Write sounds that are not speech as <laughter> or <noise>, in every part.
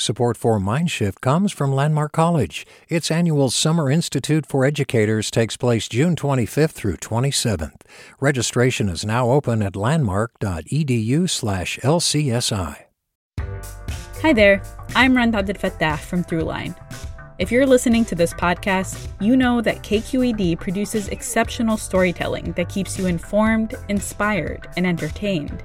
Support for Mindshift comes from Landmark College. Its annual Summer Institute for Educators takes place June 25th through 27th. Registration is now open at landmark.edu/lcsi. Hi there. I'm Randa Fattah from Throughline. If you're listening to this podcast, you know that KQED produces exceptional storytelling that keeps you informed, inspired, and entertained.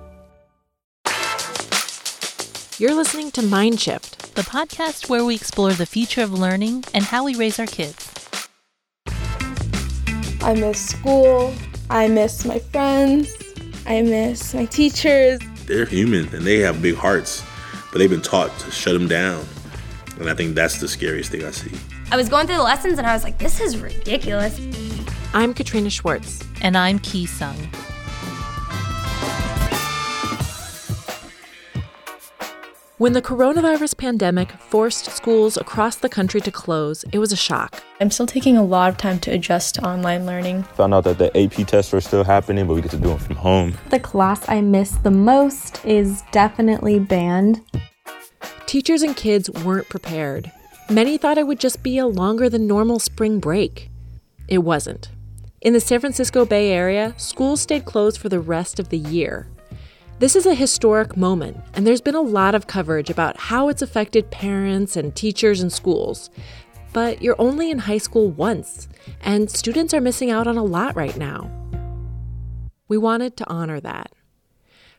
You're listening to Mindshift, the podcast where we explore the future of learning and how we raise our kids. I miss school. I miss my friends. I miss my teachers. They're human and they have big hearts, but they've been taught to shut them down. And I think that's the scariest thing I see. I was going through the lessons and I was like, this is ridiculous. I'm Katrina Schwartz. And I'm Ki Sung. When the coronavirus pandemic forced schools across the country to close, it was a shock. I'm still taking a lot of time to adjust to online learning. Found out that the AP tests were still happening, but we get to do them from home. The class I miss the most is definitely band. Teachers and kids weren't prepared. Many thought it would just be a longer than normal spring break. It wasn't. In the San Francisco Bay Area, schools stayed closed for the rest of the year. This is a historic moment, and there's been a lot of coverage about how it's affected parents and teachers and schools. But you're only in high school once, and students are missing out on a lot right now. We wanted to honor that.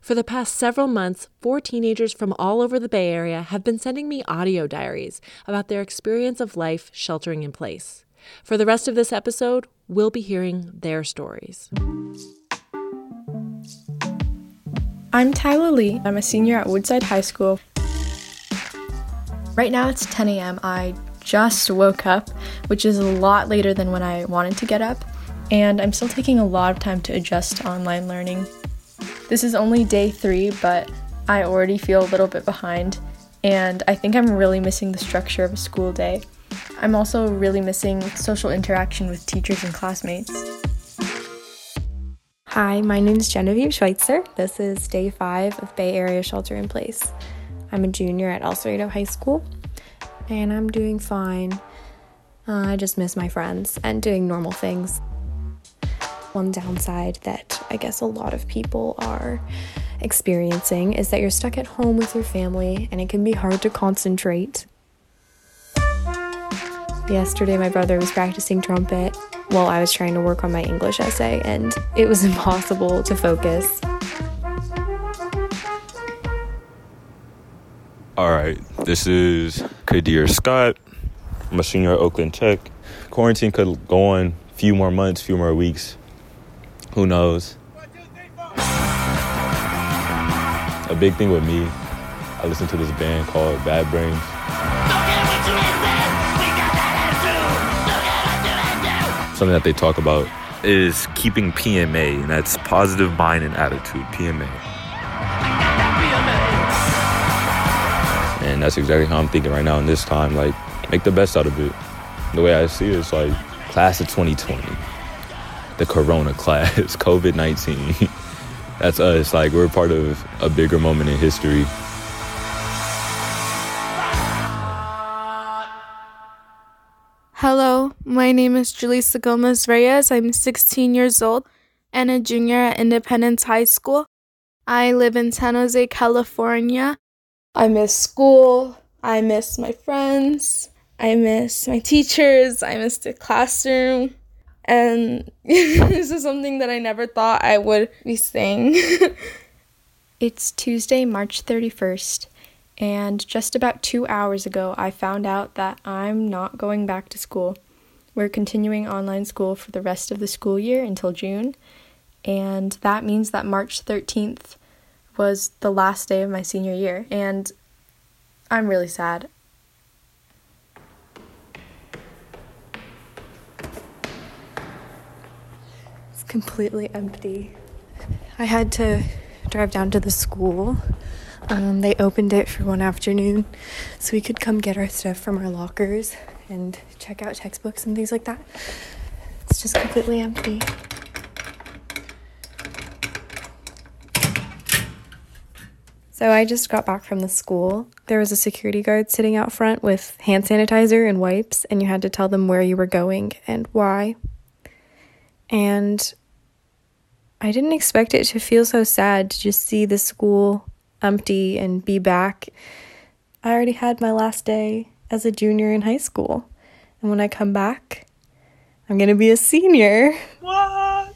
For the past several months, four teenagers from all over the Bay Area have been sending me audio diaries about their experience of life sheltering in place. For the rest of this episode, we'll be hearing their stories. I'm Taila Lee. I'm a senior at Woodside High School. Right now it's 10 a.m. I just woke up, which is a lot later than when I wanted to get up, and I'm still taking a lot of time to adjust to online learning. This is only day three, but I already feel a little bit behind, and I think I'm really missing the structure of a school day. I'm also really missing social interaction with teachers and classmates. Hi, my name is Genevieve Schweitzer. This is day five of Bay Area Shelter in Place. I'm a junior at El Cerrito High School, and I'm doing fine. Uh, I just miss my friends and doing normal things. One downside that I guess a lot of people are experiencing is that you're stuck at home with your family and it can be hard to concentrate. Yesterday, my brother was practicing trumpet while I was trying to work on my English essay, and it was <laughs> impossible to focus. All right, this is Qadir Scott. I'm a senior at Oakland Tech. Quarantine could go on a few more months, few more weeks. Who knows? A big thing with me, I listen to this band called Bad Brains. Something that they talk about is keeping PMA, and that's positive mind and attitude, PMA. And that's exactly how I'm thinking right now in this time. Like, make the best out of it. The way I see it is like class of 2020, the Corona <laughs> class, COVID 19. <laughs> that's us. Like, we're part of a bigger moment in history. Hello, my name is Julisa Gomez Reyes. I'm 16 years old and a junior at Independence High School. I live in San Jose, California. I miss school. I miss my friends. I miss my teachers. I miss the classroom. And <laughs> this is something that I never thought I would be saying. <laughs> it's Tuesday, March 31st. And just about two hours ago, I found out that I'm not going back to school. We're continuing online school for the rest of the school year until June. And that means that March 13th was the last day of my senior year. And I'm really sad. It's completely empty. I had to drive down to the school. Um, they opened it for one afternoon so we could come get our stuff from our lockers and check out textbooks and things like that. It's just completely empty. So I just got back from the school. There was a security guard sitting out front with hand sanitizer and wipes, and you had to tell them where you were going and why. And I didn't expect it to feel so sad to just see the school empty and be back. I already had my last day as a junior in high school. And when I come back, I'm going to be a senior. What?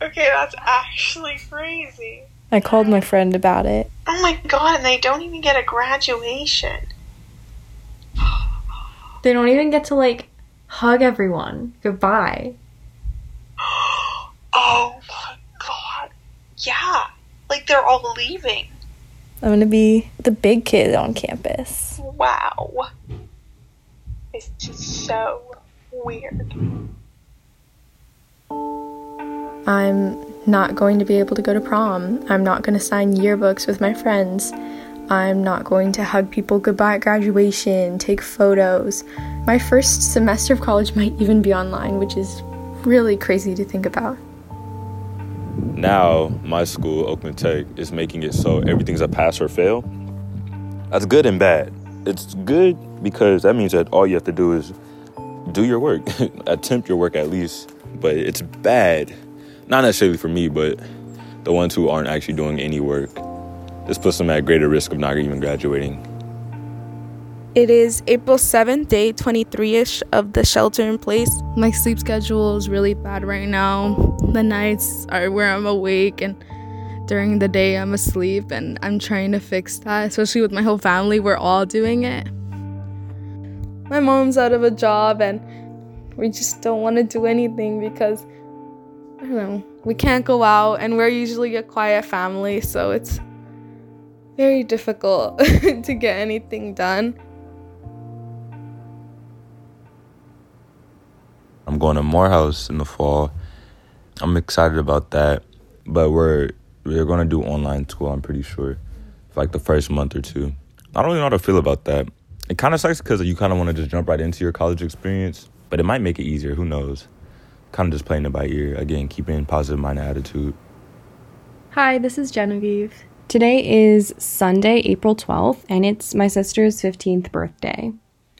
Okay, that's actually crazy. I called my friend about it. Oh my god, and they don't even get a graduation. <gasps> They don't even get to like hug everyone goodbye. <gasps> Oh my god. Yeah. Like they're all leaving. I'm going to be the big kid on campus. Wow. It's just so weird. I'm not going to be able to go to prom. I'm not going to sign yearbooks with my friends. I'm not going to hug people goodbye at graduation, take photos. My first semester of college might even be online, which is really crazy to think about. Now, my school, Oakland Tech, is making it so everything's a pass or fail. That's good and bad. It's good because that means that all you have to do is do your work, <laughs> attempt your work at least. But it's bad, not necessarily for me, but the ones who aren't actually doing any work. This puts them at greater risk of not even graduating. It is April 7th, day 23 ish of the shelter in place. My sleep schedule is really bad right now. The nights are where I'm awake, and during the day, I'm asleep, and I'm trying to fix that, especially with my whole family. We're all doing it. My mom's out of a job, and we just don't want to do anything because, I don't know, we can't go out, and we're usually a quiet family, so it's very difficult <laughs> to get anything done. I'm going to Morehouse in the fall. I'm excited about that, but we're we're going to do online school. I'm pretty sure, for like the first month or two. I don't really know how to feel about that. It kind of sucks because you kind of want to just jump right into your college experience, but it might make it easier. Who knows? Kind of just playing it by ear again, keeping positive mind attitude. Hi, this is Genevieve. Today is Sunday, April 12th, and it's my sister's 15th birthday.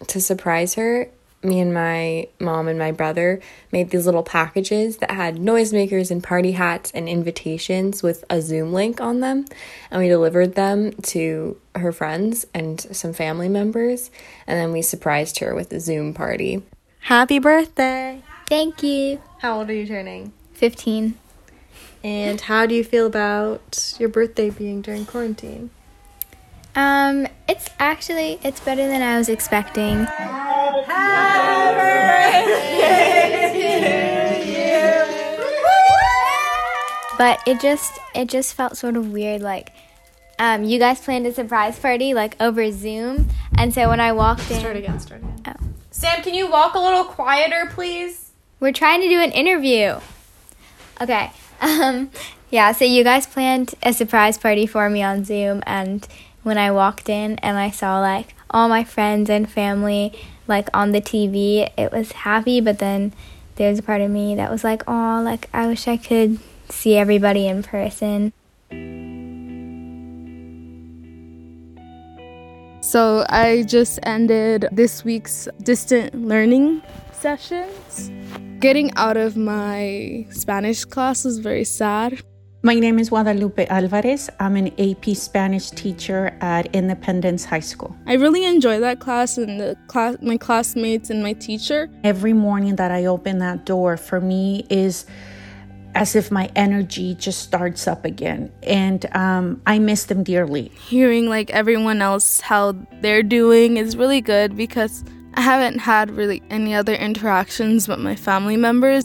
To surprise her, me and my mom and my brother made these little packages that had noisemakers and party hats and invitations with a Zoom link on them. And we delivered them to her friends and some family members. And then we surprised her with a Zoom party. Happy birthday! Thank you. How old are you turning? 15. And how do you feel about your birthday being during quarantine? Um, it's actually it's better than I was expecting. But it just it just felt sort of weird like um, you guys planned a surprise party like over Zoom, and so when I walked in, start again, start again. Oh. Sam, can you walk a little quieter, please? We're trying to do an interview. Okay. Um, yeah, so you guys planned a surprise party for me on Zoom, and when I walked in and I saw like all my friends and family like on the TV, it was happy, but then there's a part of me that was like, oh, like I wish I could see everybody in person. So I just ended this week's distant learning sessions. Getting out of my Spanish class was very sad. My name is Guadalupe Alvarez. I'm an AP Spanish teacher at Independence High School. I really enjoy that class and the class, my classmates and my teacher. Every morning that I open that door, for me, is as if my energy just starts up again. And um, I miss them dearly. Hearing like everyone else how they're doing is really good because I haven't had really any other interactions with my family members.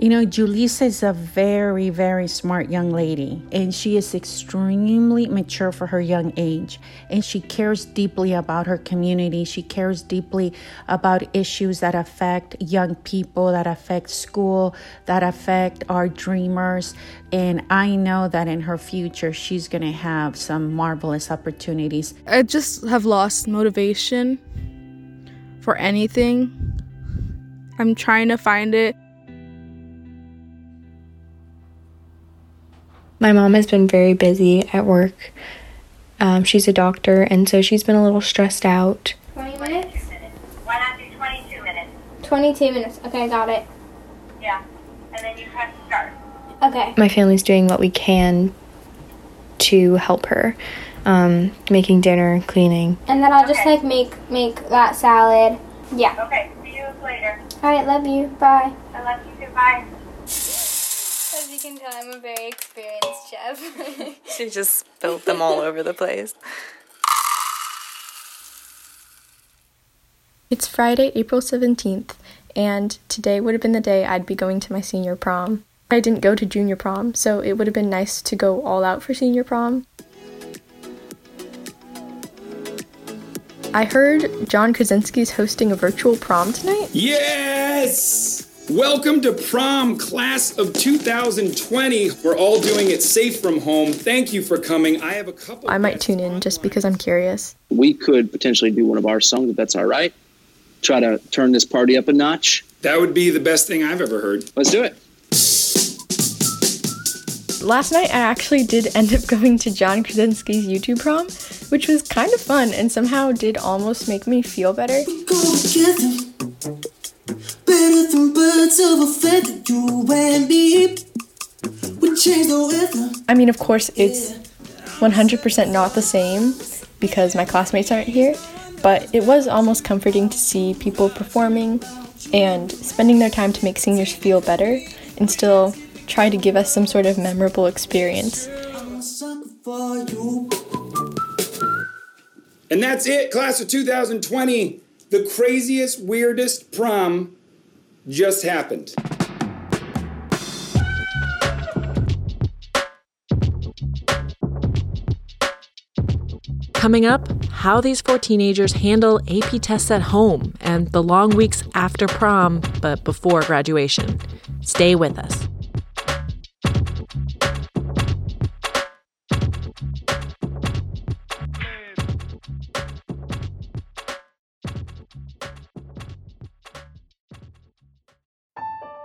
You know, Julisa is a very, very smart young lady, and she is extremely mature for her young age. And she cares deeply about her community. She cares deeply about issues that affect young people, that affect school, that affect our dreamers. And I know that in her future, she's going to have some marvelous opportunities. I just have lost motivation for anything. I'm trying to find it. My mom has been very busy at work. Um, she's a doctor, and so she's been a little stressed out. 20 minutes? Why not do 22 minutes? 22 minutes. Okay, got it. Yeah. And then you press start. Okay. My family's doing what we can to help her, um, making dinner, cleaning. And then I'll just like make make that salad. Yeah. Okay, see you later. All right, love you. Bye. I love you too. Bye. As you can tell, I'm a very experienced chef. <laughs> She just spilled them all over the place. It's Friday, April 17th, and today would have been the day I'd be going to my senior prom. I didn't go to junior prom, so it would have been nice to go all out for senior prom. I heard John Krasinski's hosting a virtual prom tonight. Yes! Welcome to prom class of 2020. We're all doing it safe from home. Thank you for coming. I have a couple. I might tune in just because I'm curious. we could potentially do one of our songs if that's all right. Try to turn this party up a notch. That would be the best thing I've ever heard. Let's do it. Last night, I actually did <laughs> end up going to John Krasinski's YouTube prom, which was kind of fun and somehow did almost make me feel better. Better than birds of a feather, you and me. We change the weather. I mean, of course, it's 100% not the same because my classmates aren't here, but it was almost comforting to see people performing and spending their time to make seniors feel better and still try to give us some sort of memorable experience. And that's it, class of 2020. The craziest, weirdest prom just happened. Coming up, how these four teenagers handle AP tests at home and the long weeks after prom, but before graduation. Stay with us.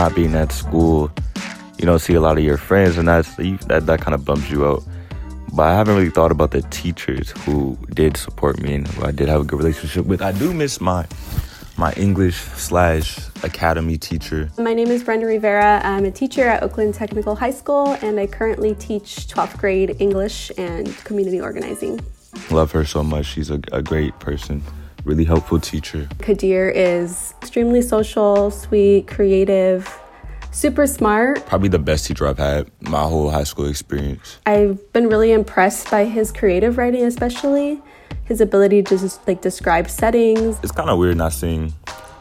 Not being at school, you don't see a lot of your friends, and that's that that kind of bums you out. But I haven't really thought about the teachers who did support me and who I did have a good relationship with. I do miss my my English slash academy teacher. My name is Brenda Rivera. I'm a teacher at Oakland Technical High School, and I currently teach 12th grade English and community organizing. Love her so much. She's a, a great person, really helpful teacher. Qadir is extremely social, sweet, creative, super smart. Probably the best teacher I've had my whole high school experience. I've been really impressed by his creative writing, especially his ability to just like describe settings. It's kind of weird not seeing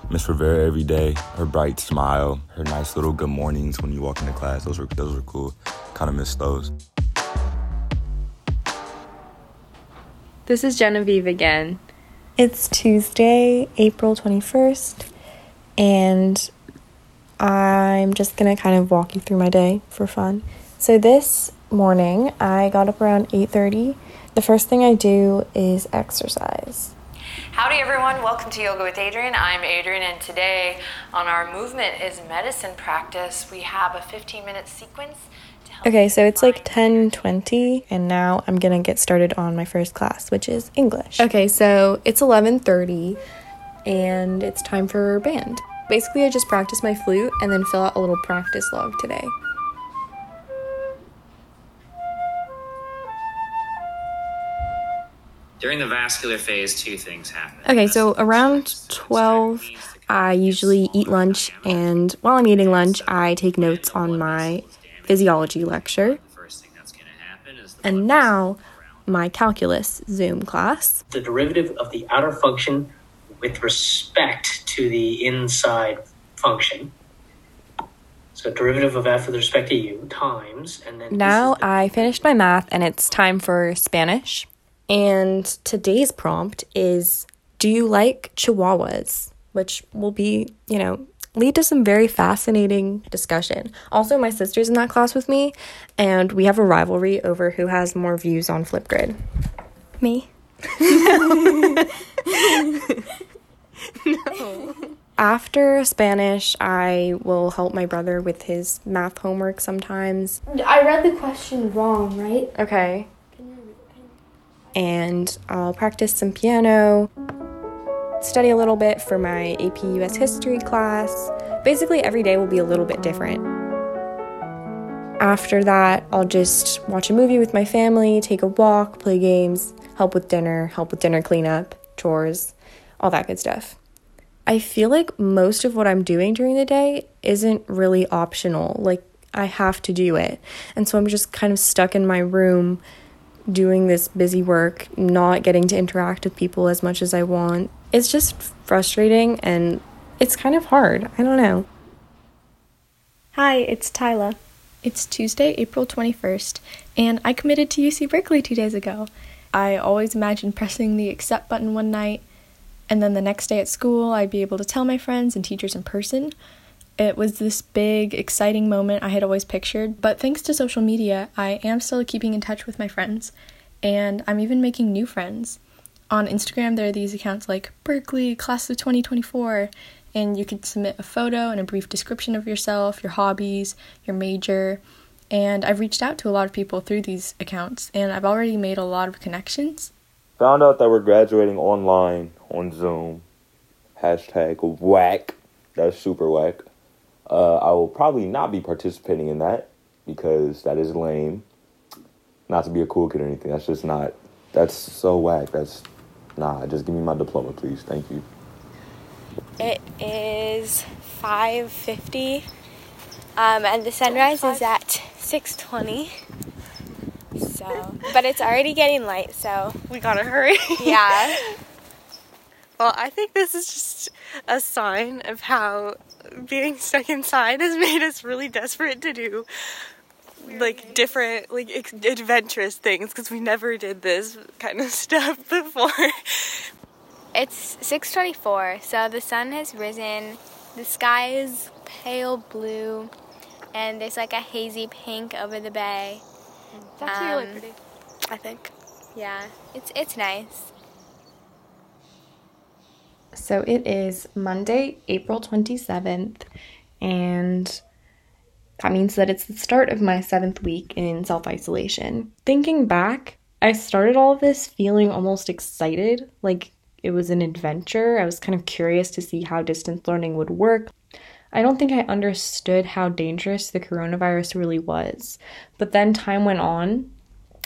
Miss Rivera every day. Her bright smile, her nice little good mornings when you walk into class. Those were those were cool. Kind of miss those. This is Genevieve again. It's Tuesday, April 21st, and I'm just gonna kind of walk you through my day for fun. So this morning, I got up around 8:30 the first thing I do is exercise. Howdy, everyone. Welcome to Yoga with Adriene. I'm Adriene, and today on our movement is medicine practice. We have a 15 minute sequence. Okay, so it's like 10:20 and now I'm going to get started on my first class, which is English. Okay, so it's 11:30 and it's time for band. Basically, I just practice my flute and then fill out a little practice log today. During the vascular phase, two things happen. Okay, so around 12, I usually eat lunch, and while I'm eating lunch, I take notes on my physiology lecture. And now, my calculus Zoom class. The derivative of the outer function with respect to the inside function. So derivative of f with respect to u times, and then. Now I finished my math, and it's time for Spanish. And today's prompt is Do you like chihuahuas? Which will be, you know, lead to some very fascinating discussion. Also, my sister's in that class with me, and we have a rivalry over who has more views on Flipgrid. Me. <laughs> no. After Spanish, I will help my brother with his math homework sometimes. I read the question wrong, right? Okay and I'll practice some piano, study a little bit for my AP US history class. Basically, every day will be a little bit different. After that, I'll just watch a movie with my family, take a walk, play games, help with dinner, help with dinner cleanup, chores, all that good stuff. I feel like most of what I'm doing during the day isn't really optional. Like, I have to do it. And so I'm just kind of stuck in my room doing this busy work, not getting to interact with people as much as I want. It's just frustrating and it's kind of hard. I don't know. Hi, it's Taila. It's Tuesday, April 21st, and I committed to UC Berkeley two days ago. I always imagined pressing the accept button one night, and then the next day at school, I'd be able to tell my friends and teachers in person. It was this big, exciting moment I had always pictured, but thanks to social media, I am still keeping in touch with my friends, and I'm even making new friends. On Instagram, there are these accounts like Berkeley, Class of 2024, and you can submit a photo and a brief description of yourself, your hobbies, your major. And I've reached out to a lot of people through these accounts, and I've already made a lot of connections. Found out that we're graduating online on Zoom. Hashtag whack. That's super whack. Uh, I will probably not be participating in that because that is lame. Not to be a cool kid or anything. That's just not. That's so whack. That's nah. Just give me my diploma, please. Thank you. It is five fifty, um, and the sunrise is at six twenty. So, but it's already getting light, so we gotta hurry. <laughs> yeah. Well, I think this is just a sign of how being stuck inside has made us really desperate to do like different like adventurous things because we never did this kind of <laughs> stuff before. It's 6:24, so the sun has risen. The sky is pale blue and there's like a hazy pink over the bay. That's um, really pretty. I think. Yeah, it's it's nice. So it is Monday, April 27th, and that means that it's the start of my seventh week in self isolation. Thinking back, I started all of this feeling almost excited, like it was an adventure. I was kind of curious to see how distance learning would work. I don't think I understood how dangerous the coronavirus really was. But then time went on,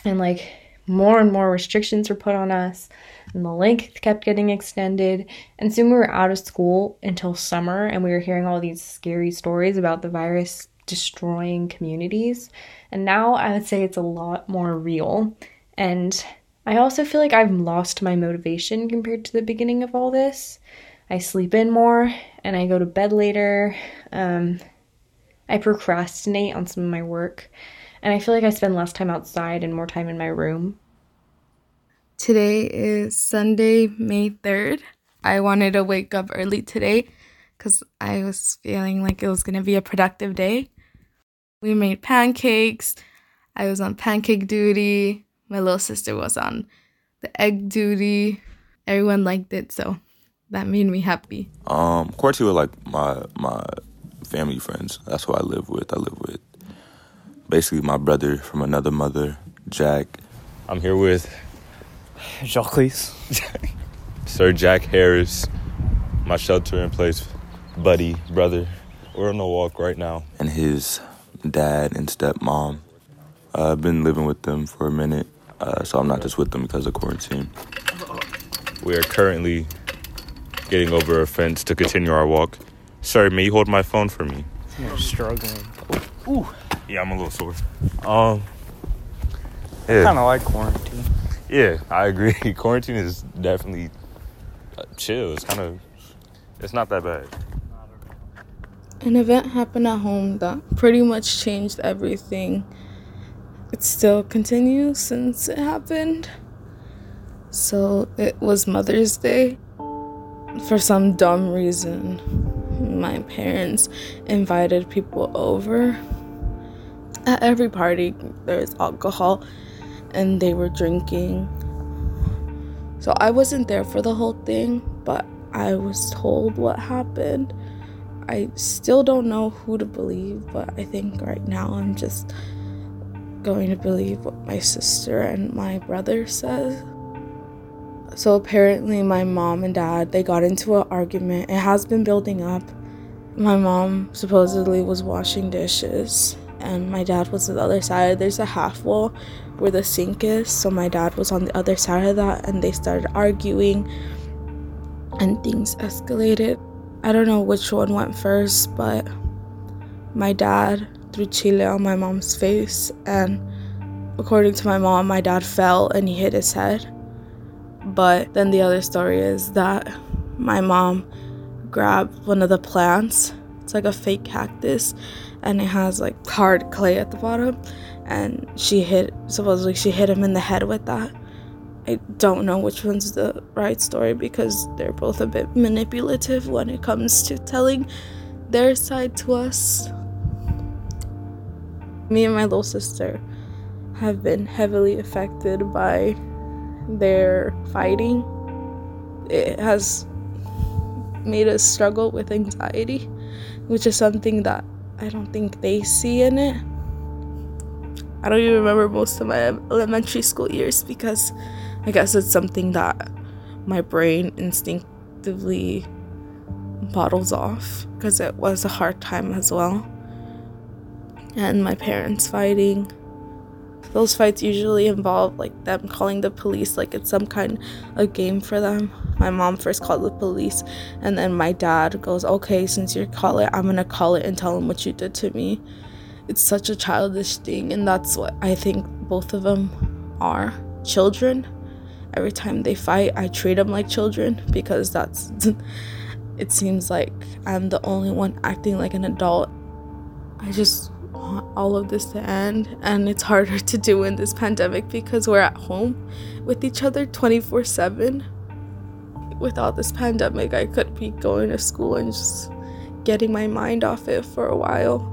and like more and more restrictions were put on us, and the length kept getting extended. And soon we were out of school until summer, and we were hearing all these scary stories about the virus destroying communities. And now I would say it's a lot more real. And I also feel like I've lost my motivation compared to the beginning of all this. I sleep in more and I go to bed later. Um, I procrastinate on some of my work. And I feel like I spend less time outside and more time in my room. Today is Sunday, May 3rd. I wanted to wake up early today because I was feeling like it was going to be a productive day. We made pancakes. I was on pancake duty. My little sister was on the egg duty. Everyone liked it, so that made me happy. Um, quarantine were like my my family friends. That's who I live with. I live with basically my brother from another mother, Jack. I'm here with Jacques, <laughs> Sir Jack Harris, my shelter in place buddy, brother. We're on a walk right now. And his dad and stepmom. Uh, I've been living with them for a minute, uh, so I'm not just with them because of quarantine. We are currently getting over a fence to continue our walk. Sorry, may you hold my phone for me? I'm struggling. Ooh. Yeah, I'm a little sore. Um, yeah. Kind of like quarantine. Yeah, I agree. <laughs> quarantine is definitely uh, chill. It's kind of, it's not that bad. An event happened at home that pretty much changed everything. It still continues since it happened. So it was Mother's Day. For some dumb reason, my parents invited people over. At every party, there's alcohol, and they were drinking. So I wasn't there for the whole thing, but I was told what happened. I still don't know who to believe, but I think right now I'm just going to believe what my sister and my brother says. So apparently my mom and dad they got into an argument. It has been building up. My mom supposedly was washing dishes and my dad was on the other side. There's a half wall where the sink is, so my dad was on the other side of that and they started arguing and things escalated. I don't know which one went first, but my dad threw chile on my mom's face, and according to my mom, my dad fell and he hit his head. But then the other story is that my mom grabbed one of the plants. It's like a fake cactus, and it has like hard clay at the bottom. And she hit, supposedly, she hit him in the head with that. I don't know which one's the right story because they're both a bit manipulative when it comes to telling their side to us. Me and my little sister have been heavily affected by their fighting. It has made us struggle with anxiety, which is something that I don't think they see in it. I don't even remember most of my elementary school years because I guess it's something that my brain instinctively bottles off because it was a hard time as well. And my parents fighting. Those fights usually involve like them calling the police, like it's some kind of game for them. My mom first called the police, and then my dad goes, Okay, since you call it, I'm gonna call it and tell them what you did to me. It's such a childish thing, and that's what I think both of them are children every time they fight i treat them like children because that's <laughs> it seems like i'm the only one acting like an adult. I just want all of this to end and it's harder to do in this pandemic because we're at home with each other 24 7 without this pandemic i could be going to school and just getting my mind off it for a while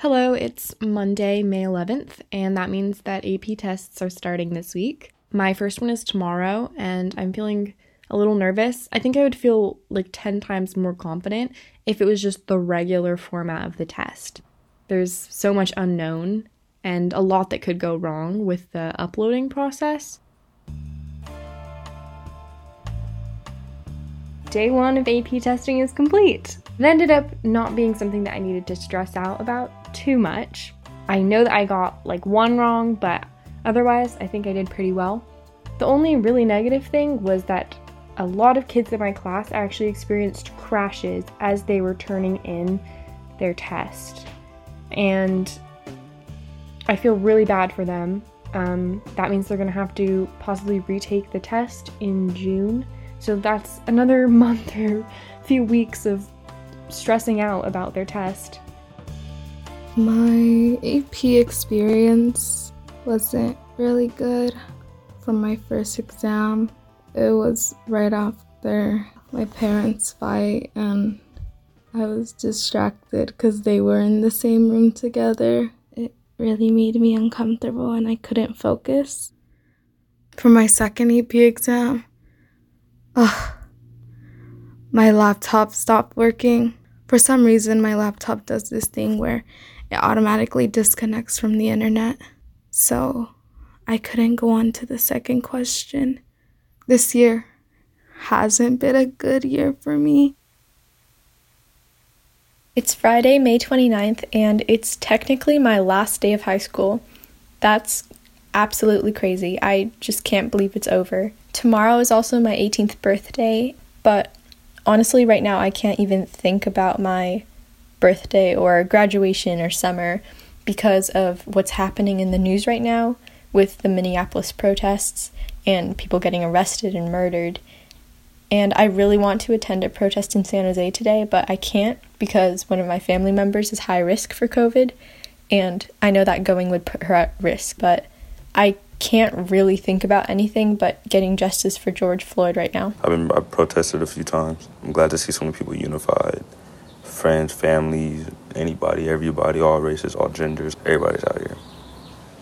Hello, it's Monday, May 11th, and that means that AP tests are starting this week. My first one is tomorrow, and I'm feeling a little nervous. I think I would feel like 10 times more confident if it was just the regular format of the test. There's so much unknown and a lot that could go wrong with the uploading process. Day one of AP testing is complete. It ended up not being something that I needed to stress out about too much. I know that I got like one wrong, but otherwise, I think I did pretty well. The only really negative thing was that a lot of kids in my class actually experienced crashes as they were turning in their test. And I feel really bad for them. Um, that means they're going to have to possibly retake the test in June. So that's another <laughs> month or few weeks of stressing out about their test. My AP experience wasn't really good for my first exam. It was right after my parents' fight, and I was distracted because they were in the same room together. It really made me uncomfortable and I couldn't focus. For my second AP exam, ugh, my laptop stopped working. For some reason, my laptop does this thing where it automatically disconnects from the internet. So I couldn't go on to the second question. This year hasn't been a good year for me. It's Friday, May 29th, and it's technically my last day of high school. That's absolutely crazy. I just can't believe it's over. Tomorrow is also my 18th birthday, but honestly, right now, I can't even think about my birthday or graduation or summer because of what's happening in the news right now with the Minneapolis protests and people getting arrested and murdered. And I really want to attend a protest in San Jose today, but I can't because one of my family members is high risk for COVID. And I know that going would put her at risk, but I can't really think about anything but getting justice for George Floyd right now. I've been I've protested a few times. I'm glad to see so many people unified. Friends, families, anybody, everybody, all races, all genders, everybody's out here.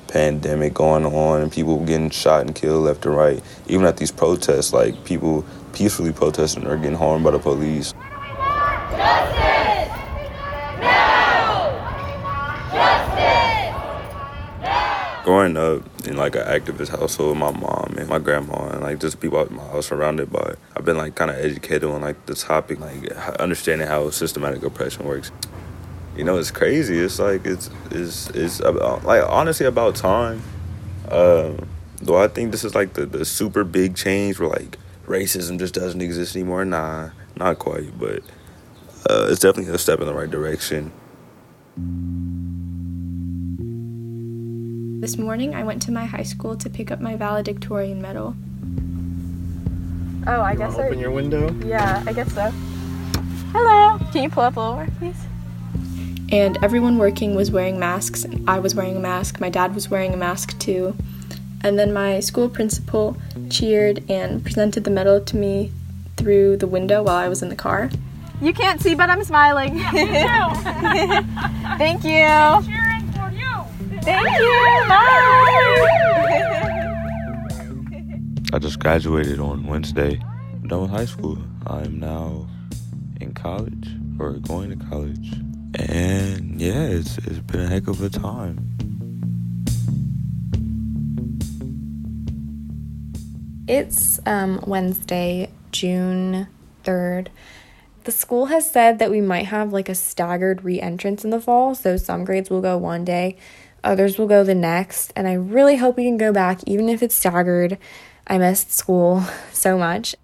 Pandemic going on and people getting shot and killed left and right. Even at these protests, like people peacefully protesting are getting harmed by the police. Justice! Now! Justice! Growing up in like an activist household, my mom and my grandma and like just people at my house surrounded by, I've been like kind of educated on like the topic, like understanding how systematic oppression works. You know, it's crazy. It's like it's it's it's about like honestly about time. Um, though I think this is like the the super big change where like racism just doesn't exist anymore. Nah, not quite, but uh, it's definitely a step in the right direction. This morning, I went to my high school to pick up my valedictorian medal. Oh, I You guess wanna I- open your window? Yeah, I guess so. Hello. Can you pull up a little more, please? And everyone working was wearing masks. I was wearing a mask. My dad was wearing a mask too. And then my school principal cheered and presented the medal to me through the window while I was in the car. You can't see, but I'm smiling. <laughs> Thank you. Cheering you! Thank you. Bye. <laughs> I just graduated on Wednesday. I'm done with high school. I'm now in college or going to college. And yeah, it's it's been a heck of a time. It's um, Wednesday, June 3rd. The school has said that we might have like a staggered re entrance in the fall. So some grades will go one day, others will go the next. And I really hope we can go back, even if it's staggered. I missed school <laughs> so much.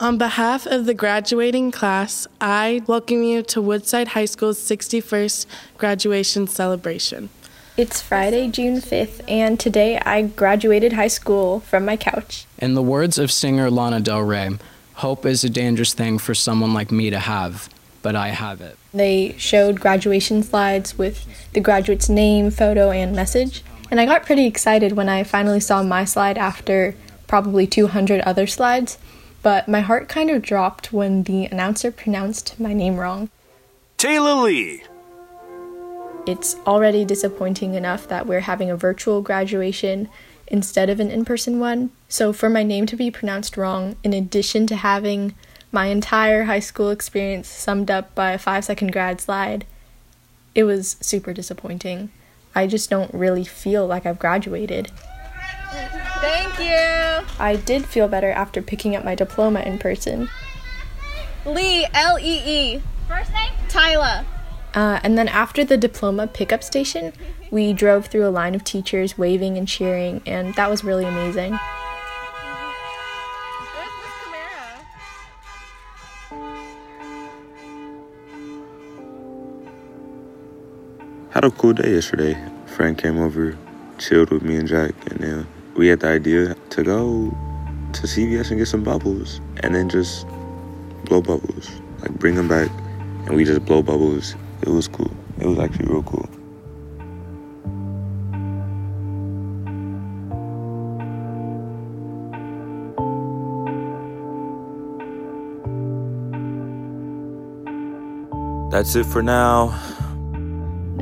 On behalf of the graduating class, I welcome you to Woodside High School's 61st graduation celebration. It's Friday, June 5th, and today I graduated high school from my couch. In the words of singer Lana Del Rey, hope is a dangerous thing for someone like me to have, but I have it. They showed graduation slides with the graduate's name, photo, and message. And I got pretty excited when I finally saw my slide after probably 200 other slides. But my heart kind of dropped when the announcer pronounced my name wrong. Taylor Lee. It's already disappointing enough that we're having a virtual graduation instead of an in person one. So, for my name to be pronounced wrong, in addition to having my entire high school experience summed up by a five second grad slide, it was super disappointing. I just don't really feel like I've graduated. Thank you. I did feel better after picking up my diploma in person. Lee, L E E. First name? Taila. Uh, and then after the diploma pickup station, we drove through a line of teachers waving and cheering, and that was really amazing. Had a cool day yesterday. Friend came over, chilled with me and Jack, and then we had the idea to go to CVS and get some bubbles, and then just blow bubbles, like bring them back, and we just blow bubbles. It was cool. It was actually real cool. That's it for now.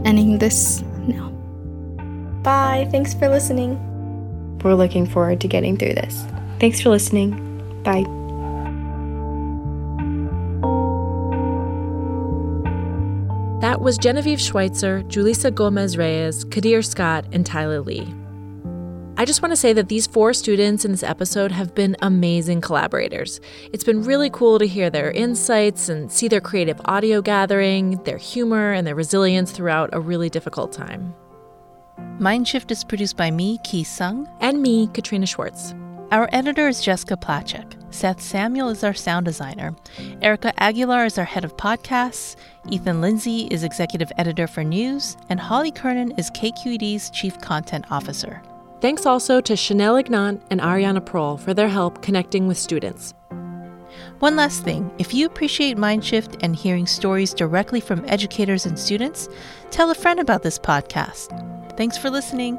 Ending this now. Bye. Thanks for listening. We're looking forward to getting through this. Thanks for listening. Bye. That was Genevieve Schweitzer, Julisa Gomez Reyes, Qadir Scott, and Taila Lee. I just want to say that these four students in this episode have been amazing collaborators. It's been really cool to hear their insights and see their creative audio gathering, their humor, and their resilience throughout a really difficult time. Mindshift is produced by me, Ki Sung. And me, Katrina Schwartz. Our editor is Jessica Placzek. Seth Samuel is our sound designer. Erika Aguilar is our head of podcasts. Ethan Lindsey is executive editor for news. And Holly Kernan is KQED's chief content officer. Thanks also to Chanel Ignant and Ariana Prohl for their help connecting with students. One last thing if you appreciate Mindshift and hearing stories directly from educators and students, tell a friend about this podcast. Thanks for listening.